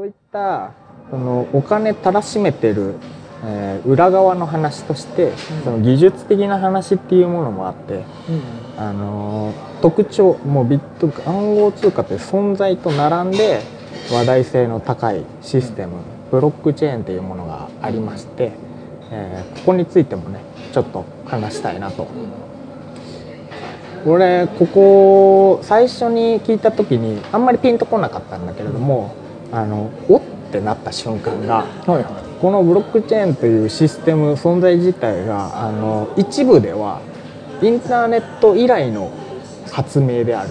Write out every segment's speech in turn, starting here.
そういったそのお金たらしめてる、えー裏側の話として、その技術的な話っていうものもあって、あのー特徴もうビット暗号通貨という存在と並んで話題性の高いシステム、ブロックチェーンというものがありまして、えーここについてもねちょっと話したいなと。俺ここ最初に聞いた時にあんまりピンとこなかったんだけれどもあのおってなった瞬間がはいはこのブロックチェーンというシステム存在自体があの一部ではインターネット以来の発明である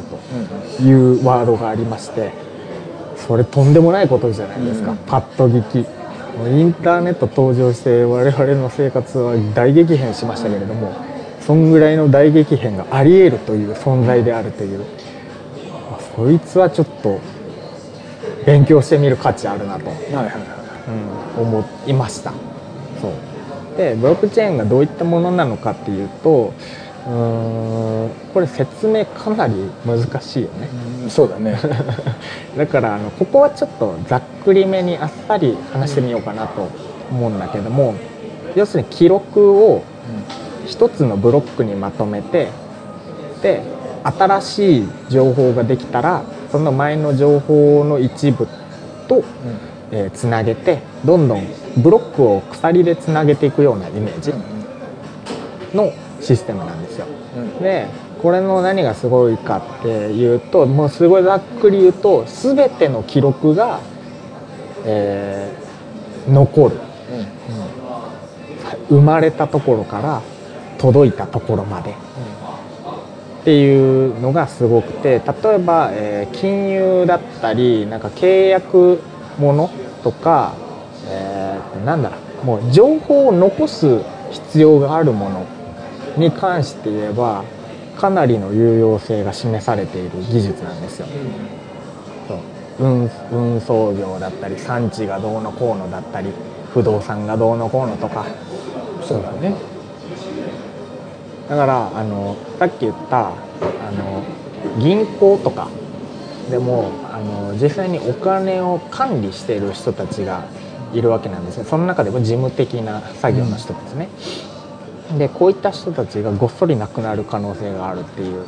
というワードがありましてそれとんでもないことじゃないですか、うん。パッと聞き。インターネット登場して我々の生活は大激変しましたけれどもそんぐらいの大激変があり得るという存在であるという、まあそいつはちょっと勉強してみる価値あるなと。うん、思いました。そう。でブロックチェーンがどういったものなのかっていうとうーんこれ説明かなり難しいよね。うんそうだね。だからあのここはちょっとざっくりめにあっさり話してみようかなと思うんだけども要するに記録を一つのブロックにまとめてで新しい情報ができたらその前の情報の一部とえーつなげてどんどんブロックを鎖でつなげていくようなイメージのシステムなんですよ。でこれの何がすごいかっていうともうすごいざっくり言うと全ての記録が、えー残る。生まれたところから届いたところまでっていうのがすごくて例えば、えー金融だったりなんか契約ものとか、えーなんだろうもう情報を残す必要があるものに関して言えばかなりの有用性が示されている技術なんですよ。そう。運運送業だったり産地がどうのこうのだったり不動産がどうのこうのとか。そうだね。だからあのさっき言ったあの銀行とかでもあの実際にお金を管理している人たちがいるわけなんですねその中でも事務的な作業の人ですね、でこういった人たちがごっそりなくなる可能性があるっていう。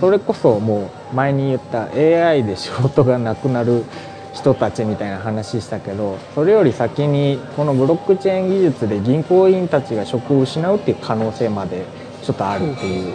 それこそもう前に言った AI で仕事がなくなる人たちみたいな話したけどそれより先にこのブロックチェーン技術で銀行員たちが職を失うっていう可能性までちょっとあるっていう。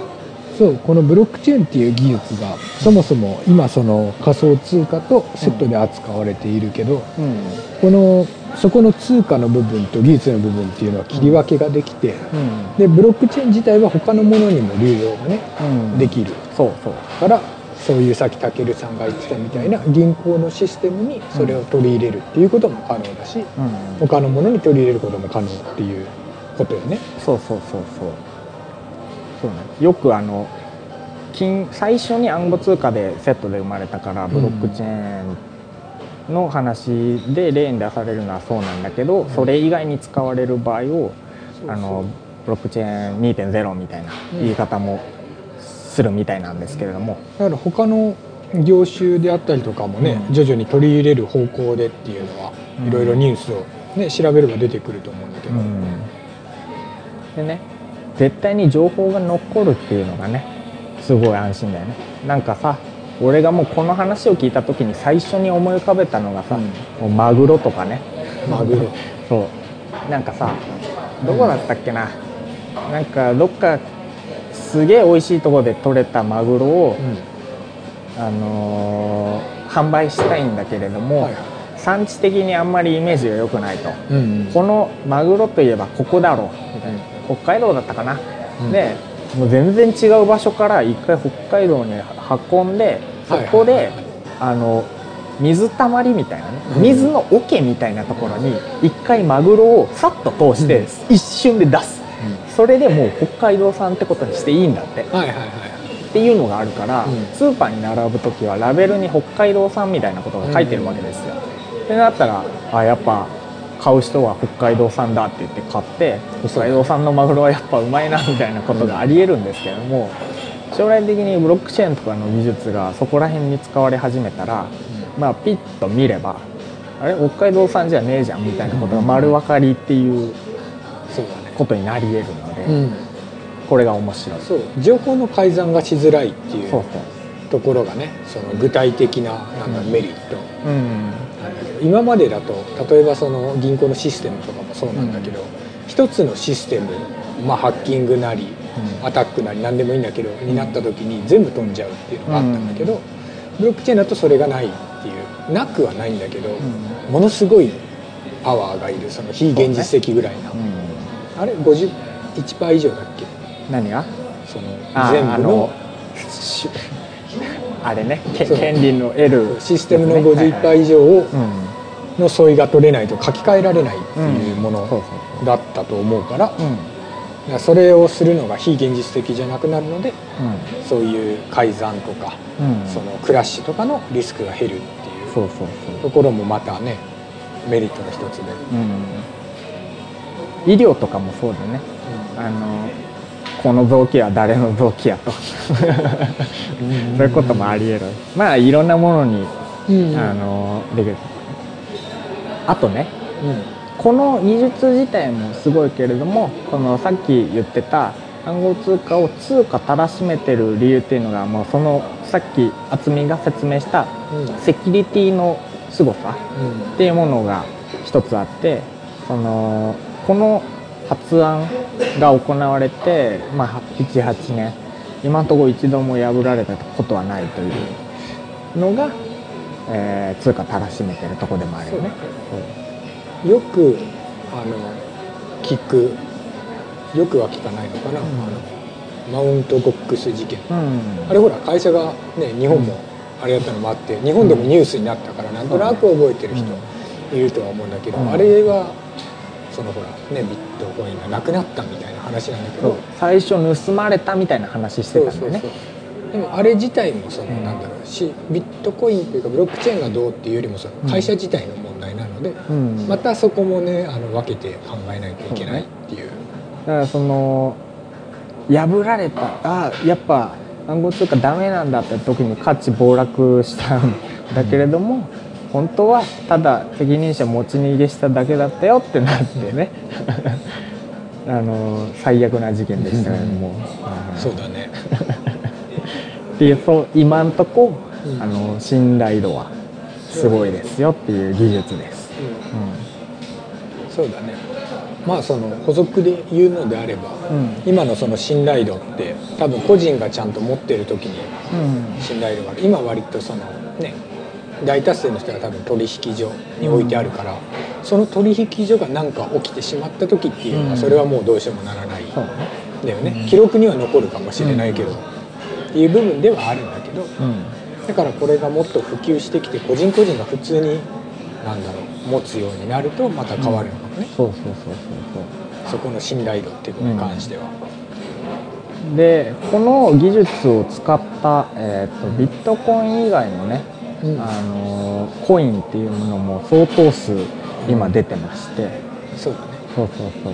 そう。このブロックチェーンっていう技術がそもそも今その仮想通貨とセットで扱われているけど、うん。このそこの通貨の部分と技術の部分っていうのは切り分けができて、うん。でブロックチェーン自体は他のものにも流用がねうん。できるそうそうからそういうさっきたけるさんが言ってたみたいな銀行のシステムにそれを取り入れるっていうことも可能だし、うん。他のものに取り入れることも可能っていうことよね。そうそうそうそうそうね。よくあの金最初に暗号通貨でセットで生まれたからブロックチェーンの話で例に出されるのはそうなんだけど、それ以外に使われる場合をあのブロックチェーン2.0みたいな言い方もするみたいなんですけれども、だから他の業種であったりとかもね、うん。徐々に取り入れる方向でっていうのは、うん。いろいろニュースを、ね、調べれば出てくると思うんだけど、でね絶対に情報が残るっていうのがねすごい安心だよね。なんかさ俺がもうこの話を聞いた時に最初に思い浮かべたのがさ、うん。もうマグロとかね。マグロ。そう。なんかさどこだったっけな、なんかどっかすげえ美味しいところで取れたマグロを、あのー販売したいんだけれども、はいは産地的にあんまりイメージが良くないと。うん。このマグロといえばここだろう。みたいな北海道だったかな、うん。でもう全然違う場所から一回北海道に運んでそこで、あの水たまりみたいなねうん。水の桶みたいなところに一回マグロをさっと通してうん。一瞬で出す、それでもう北海道産ってことにしていいんだって。はいはいはいっていうのがあるから、うん。スーパーに並ぶ時はラベルに北海道産みたいなことが書いてるわけですよ。ってなったらあやっぱ買う人は北海道産だって言って買って北海道産のマグロはやっぱうまいなみたいなことがありえるんですけども、将来的にブロックチェーンとかの技術がそこら辺に使われ始めたら、まあピッと見ればあれ北海道産じゃねえじゃんみたいなことが丸分かりっていうことになり得るので、うん。これが面白い。そう。情報の改ざんがしづらいっていうところがねその具体的ななんだうんメリット。そううんなん今までだと例えばその銀行のシステムとかもそうなんだけど、一つのシステム、まあ、ハッキングなりアタックなり何でもいいんだけどになった時に全部飛んじゃうっていうのがあったんだけど、ブロックチェーンだとそれがないっていうなくはないんだけど、ものすごいパワーがいるその非現実的ぐらいな、うん。あれ51%以上だっけ？何が？そのあ全部のしあれね権利の得る。システムのやつねはいはい51%以上をうんの相違が取れないと書き換えられないっていうものだったと思うから,、それをするのが非現実的じゃなくなるのでうそういう改ざんとか、んうん。そのクラッシュとかのリスクが減るっていうところもまたねメリットの一つで、うん。医療とかもそうだね。あのこの臓器は誰の臓器やと。そういうこともありえる。まあいろんなものに、うん。あのできるあとね。うん。この技術自体もすごいけれどもこのさっき言ってた暗号通貨を通貨たらしめてる理由っていうのがもうそのさっき渥美が説明したうん。セキュリティの凄さうん。っていうものが一つあってそのこの発案が行われて、まあ、78年今のところ一度も破られたことはないというのが、えー通貨たらしめてるとこでもあるよね。よくあの聞く。よくは聞かないのかな、うん。あのマウントボックス事件。うん。あれほら会社がね日本もあれやったのもあって日本でもニュースになったからなんとなく覚えてる人いるとは思うんだけど、うん。あれはそのほらねビットコインがなくなったみたいな話なんだけそう。ど最初盗まれたみたいな話してたんだよね。でもあれ自体もその、うんなんだろうしビットコインというかブロックチェーンがどうっていうよりもそのうん。会社自体の問題なので、うん。またそこもねあの分けて考えないといけないっていう。だからその破られたあやっぱ暗号通貨ダメなんだって時に価値暴落したんだけれども、本当はただ責任者持ち逃げしただけだったよってなってね。あの最悪な事件でしたけれども、うん。そうだね。っていうそう今んとこ、うんあの信頼度はすごいですよっていう技術です。うんそうだね。まあその補足で言うのであれば、うん今のその信頼度って多分個人がちゃんと持ってる時にうん信頼度がある。今割とそのね大多数の人が多分取引所に置いてあるから、その取引所が何か起きてしまった時っていうのは、うんそれはもうどうしようもならない。だよね。記録には残るかもしれないけど、っていう部分ではあるんだけど。うん。だからこれがもっと普及してきて個人個人が普通になんだろう持つようになるとまた変わるのかもね、そうそうそうそうそう。そこの信頼度っていうことに関しては、でこの技術を使った、えー、とビットコイン以外のね、うん。あのーコインっていうものも相当数今出てまして、そうだね。そうそうそう。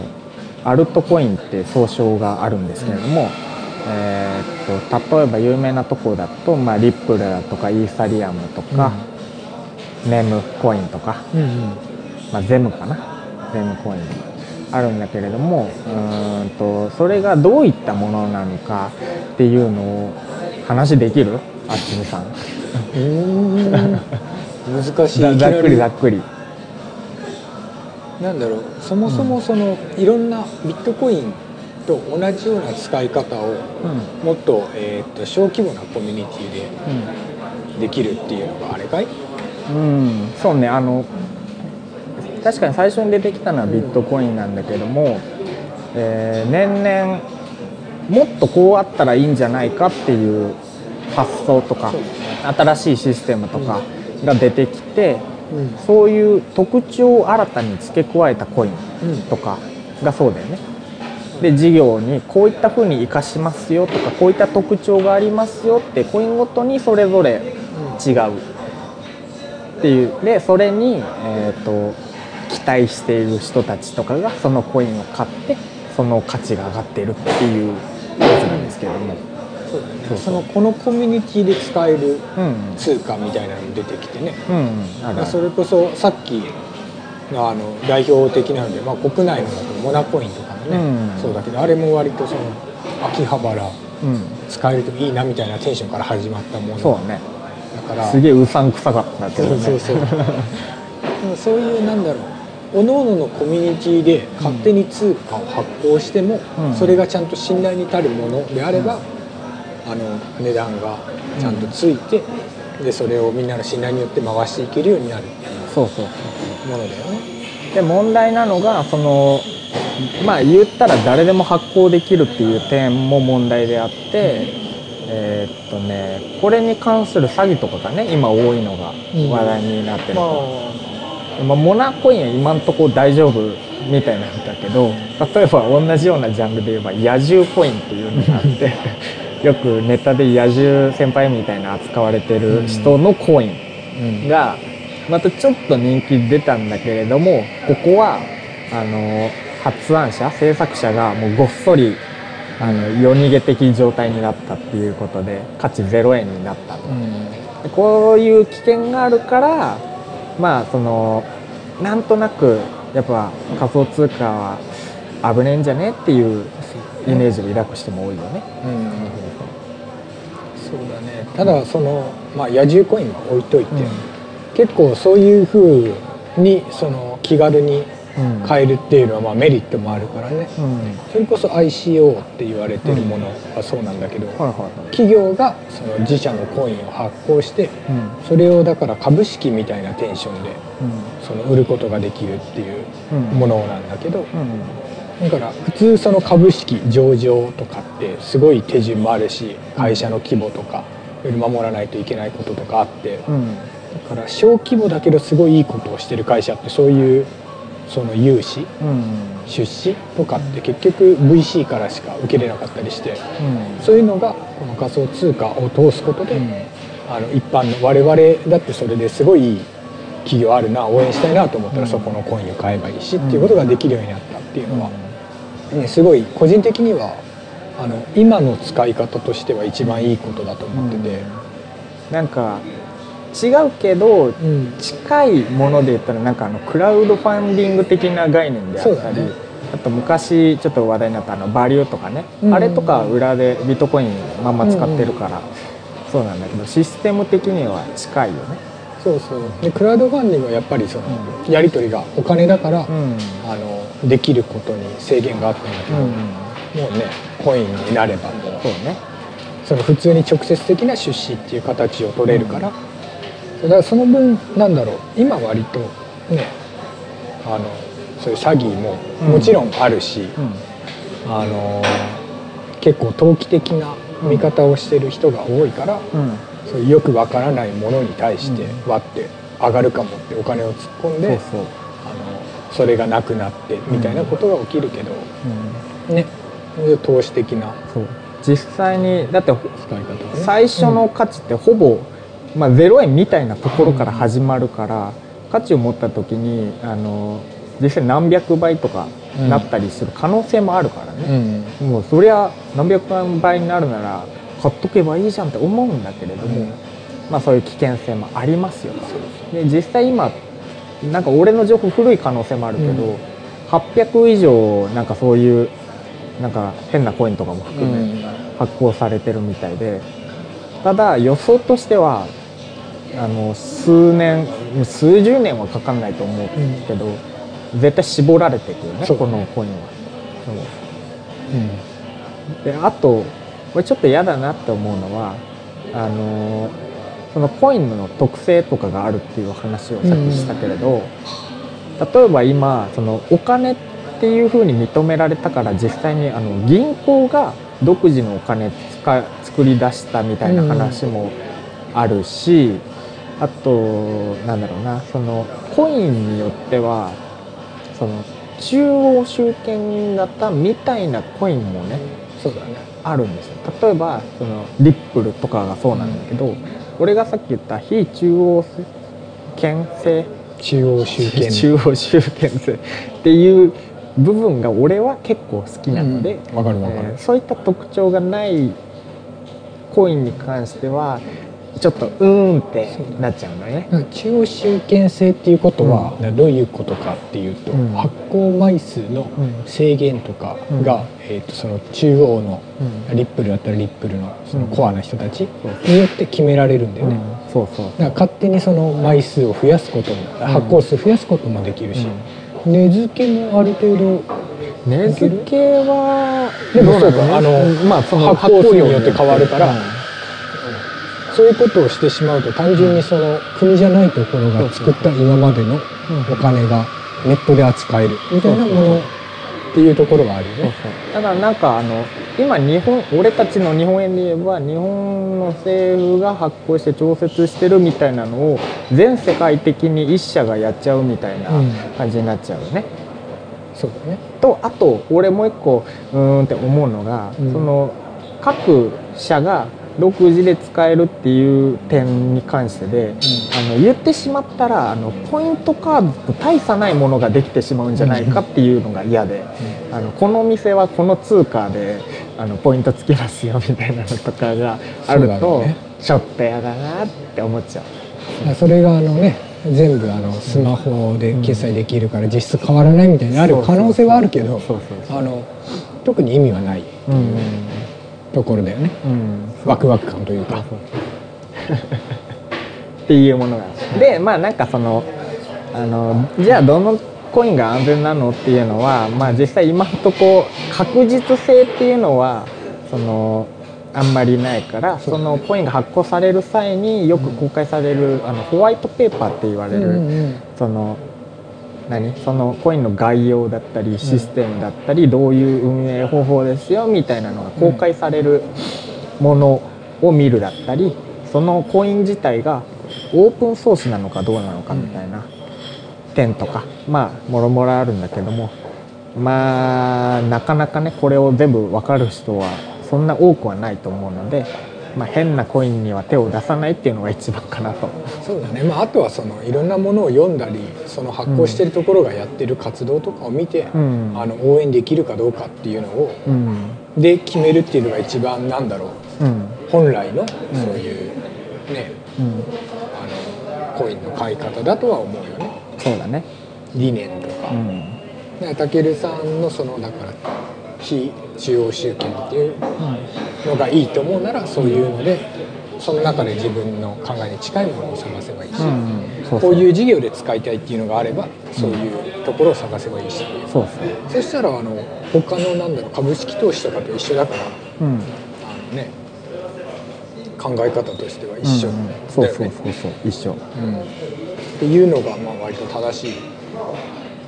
アルトコインって総称があるんですけれども、えー、と例えば有名なところだと、まあ、リップルだとかイーサリアムとか、ネムコインとか、うんうん。まあ、ゼムかな？ゼムコイン。あるんだけれどもうーんとそれがどういったものなのかっていうのを話できる？あっちみさん。難しい。ざざっくりざっくり。なりなんだろう。そもそもその、いろんなビットコインと同じような使い方をうん。もっと,、えー、と小規模なコミュニティでできるっていうのがあれかい？うん、うん、そうね。あの確かに最初に出てきたのはビットコインなんだけども、えー年々もっとこうあったらいいんじゃないかっていう発想とか新しいシステムとかが出てきて、うん。そういう特徴を新たに付け加えたコインうんとかがそうだよね。で事業にこういった風に生かしますよとかこういった特徴がありますよってコインごとにそれぞれ違うっていう。でそれに、えー、と期待している人たちとかがそのコインを買ってその価値が上がっているっていうやつなんですけれども。そそう。そのこのコミュニティで使えるうん。通貨みたいなのも出てきてね。うん。うんそれこそさっきのあの代表的なので、まあ、国内のだとモナコインとかもね、うん。そうだけどあれも割とその秋葉原うん。使えるといいなみたいなテンションから始まったもの。そうね。だからすげえうさんくさかったけどね。そうそうそう。そういうなんだろう。各々のコミュニティで勝手に通貨を発行しても、うん。それがちゃんと信頼に足るものであれば、あの値段がちゃんとついて、でそれをみんなの信頼によって回していけるようになるっていうそうそうものだよね。で問題なのがそのまあ言ったら誰でも発行できるっていう点も問題であって、えーっとねこれに関する詐欺とかがね今多いのがうん話題になってるまと、あまあ、モナコインは今んとこ大丈夫みたいなんだけど例えば同じようなジャンルで言えば野獣コインっていうのがあって よくネタで野獣先輩みたいな扱われてる人のコインうんがまたちょっと人気出たんだけれどもここはあの発案者制作者がもうごっそりあの夜逃げ的状態になったっていうことで価値0円になったと。でこういう危険があるからまあそのなんとなくやっぱ仮想通貨は危ねえんじゃねっていうイメージを抱く人も多いよね。うん。そうだね。ただその、まあ、野獣コインは置いといて、結構そういうふうにその気軽にうん買えるっていうのはまあメリットもあるからね。うん。それこそ ICO って言われてるものはそうなんだけど、企業がその自社のコインを発行してうん。それをだから株式みたいなテンションでうん。その売ることができるっていううんものなんだけどうん。だから普通その株式上場とかってすごい手順もあるし会社の規模とかいろいろ守らないといけないこととかあってうんだから小規模だけどすごいいいことをしてる会社ってそういうその融資うん。出資とかって結局 VC からしか受けれなかったりしてうん。そういうのがこの仮想通貨を通すことで、あの一般の我々だってそれですごいいい企業あるな応援したいなと思ったらそこのコインを買えばいいしっていうことができるようになったっていうのは、ね、すごい個人的にはあの今の使い方としては一番いいことだと思ってて。なんか違うけどうん。近いもので言ったらなんかあのクラウドファンディング的な概念であったり、ね。あと昔ちょっと話題になったあのバリューとかね、うん。あれとか裏でビットコインまんま使ってるから、そうなんだけどシステム的には近いよね。そうそう。でクラウドファンディングはやっぱりそのやり取りがお金だから、うん。あのできることに制限があったんだけど、うん。もうねコインになればもうそうね。その普通に直接的な出資っていう形を取れるから、だからその分なんだろう今割とねあのそういう詐欺もうん。もちろんあるし、うん。あの結構投機的な見方をしてる人が多いから、うん。そういうよくわからないものに対してうん。割って上がるかもってお金を突っ込んで、そうそう、あのそれがなくなってみたいなことが起きるけど、うん、ね。投資的な。そう。実際にだって使い方最初の価値ってほぼ、まあ、0円みたいなところから始まるから、価値を持った時にあの実際何百倍とかなったりする可能性もあるからうね、ん。もうそりゃ何百倍になるなら買っとけばいいじゃんって思うんだけれども、うん。まあ、そういう危険性もありますよ。で実際今なんか俺の情報古い可能性もあるけど、うん。800以上なんかそういうなんか変なコインとかも含め、うん。発行されてるみたいでただ予想としてはあの数年数十年はかかんないと思うけど、絶対絞られていくよねこのコインは。そうであとこれちょっと嫌だなって思うのはあのそのコインの特性とかがあるっていう話をさっきしたけれど、例えば今そのお金っていうふうに認められたから実際にあの銀行が独自のお金使作り出したみたいな話もあるし、あとなんだろうなそのコインによってはその中央集権型みたいなコインもねそうだね。あるんですよ。例えばそのリップルとかがそうなんだけど、俺がさっき言った非中央権制中央集権。中央集権制っていう部分が俺は結構好きなので、うん。わかるわかる。えーそういった特徴がないコインに関してはちょっとうーんってなっちゃうんだね中央集権制っていうことは、どういうことかっていうと、うん。発行枚数の制限とかが、えー、とその中央のうん。リップルだったらリップルのそのコアな人たちによって決められるんだよね、うん。そうそうだから勝手にその枚数を増やすことも、発行数増やすこともできるし、値付けもある程度値付けはでもそうかあのまあその発行数によって。変わるからうんそういうことをしてしまうと単純にその国じゃないところが作った今までのお金がネットで扱えるみたいなものっていうところがあるよね。だからなんかあの今日本俺たちの日本円で言えば日本の政府が発行して調節してるみたいなのを全世界的に一社がやっちゃうみたいなうん感じになっちゃうよね。そうだね。とあと俺もう一個うーんって思うのが、うんその各社が独自で使えるっていう点に関してで、あの言ってしまったらあのポイントカードと大差ないものができてしまうんじゃないかっていうのが嫌で、あのこの店はこの通貨であのポイントつきますよみたいなのとかがあると、ちょっと嫌だなって思っちゃう。それがあのね全部あのスマホで決済できるから実質変わらないみたいになる可能性はあるけどあの特に意味はないうんところだよね。うん。ワクワク感というか。っていうものがでまあなんかそのあのじゃあどのコインが安全なのっていうのはまあ実際今のとこ確実性っていうのはそのあんまりないからそのコインが発行される際によく公開されるあのホワイトペーパーって言われる、その何？そのコインの概要だったりシステムだったりどういう運営方法ですよみたいなのが公開されるものを見るだったりそのコイン自体がオープンソースなのかどうなのかみたいな点とかまあもろもろあるんだけどもまあなかなかねこれを全部分かる人はそんな多くはないと思うので、まあ、変なコインには手を出さないっていうのが一番かなと。そうだね、まあ、あとはそのいろんなものを読んだりその発行してるところがやってる活動とかを見て、うんあの応援できるかどうかっていうのをうんで決めるっていうのが一番なんだろううん本来のそういうね、うんあのコインの買い方だとは思うよねそうだね。理念とか。うん。ねたけるさんのそのだから非中央集権っていうのがいいと思うならそういうのでその中で自分の考えに近いものを探せばいいし、こういう事業で使いたいっていうのがあればそういうところを探せばいいし、そうそう。そしたらあの他のなんだろう株式投資とかと一緒だからうん。あのね考え方としては一緒うんうんそう。そうそうそう一緒。うんっていうのがまあ割と正しい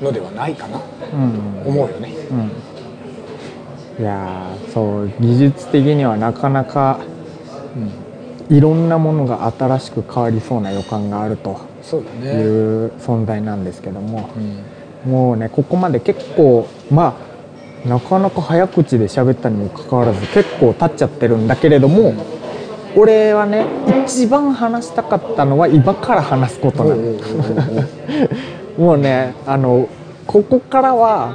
のではないかなうん。思うよね。うん。いやーそう技術的にはなかなかいろんなものが新しく変わりそうな予感があるといね。う存在なんですけども、うんもうねここまで結構まあなかなか早口で喋ったにもかかわらず結構経っちゃってるんだけれども、俺はね一番話したかったのは今から話すことなの。もうねあのここからは